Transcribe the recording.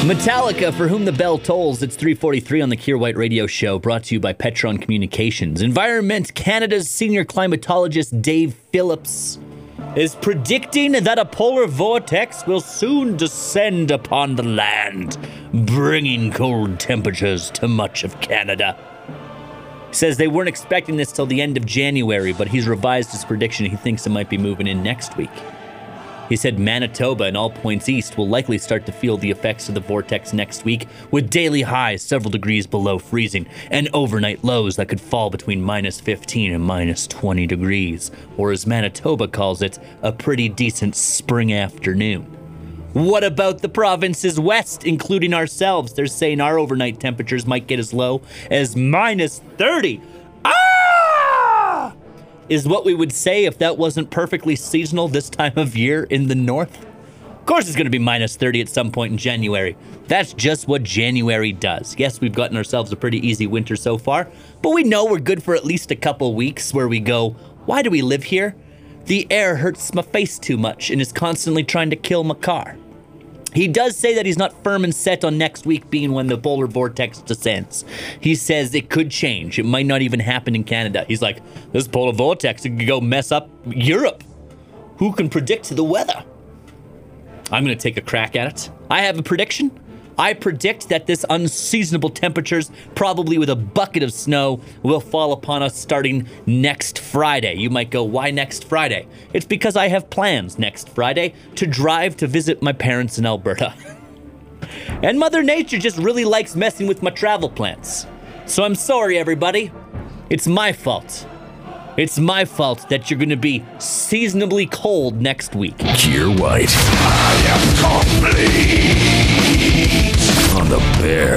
Metallica, for whom the bell tolls, it's 343 on the Kier White Radio Show, brought to you by Petron Communications. Environment Canada's senior climatologist Dave Phillips is predicting that a polar vortex will soon descend upon the land, bringing cold temperatures to much of Canada. Says they weren't expecting this till the end of January, but he's revised his prediction. He thinks it might be moving in next week. He said Manitoba and all points east will likely start to feel the effects of the vortex next week, with daily highs several degrees below freezing and overnight lows that could fall between minus 15 and minus 20 degrees, or as Manitoba calls it, a pretty decent spring afternoon. What about the provinces west, including ourselves? They're saying our overnight temperatures might get as low as minus 30. Is what we would say if that wasn't perfectly seasonal this time of year in the north. Of course, it's going to be minus 30 at some point in January. That's just what January does. Yes, we've gotten ourselves a pretty easy winter so far, but we know we're good for at least a couple weeks where we go, why do we live here? The air hurts my face too much and is constantly trying to kill my car. He does say that he's not firm and set on next week being when the polar vortex descends. He says it could change. It might not even happen in Canada. He's like, this polar vortex could go mess up Europe. Who can predict the weather? I'm going to take a crack at it. I have a prediction. I predict that this unseasonable temperatures, probably with a bucket of snow, will fall upon us starting next Friday. You might go, why next Friday? It's because I have plans next Friday to drive to visit my parents in Alberta. and Mother Nature just really likes messing with my travel plans. So I'm sorry, everybody. It's my fault. It's my fault that you're going to be seasonably cold next week. Kier White. I am complete on the bear.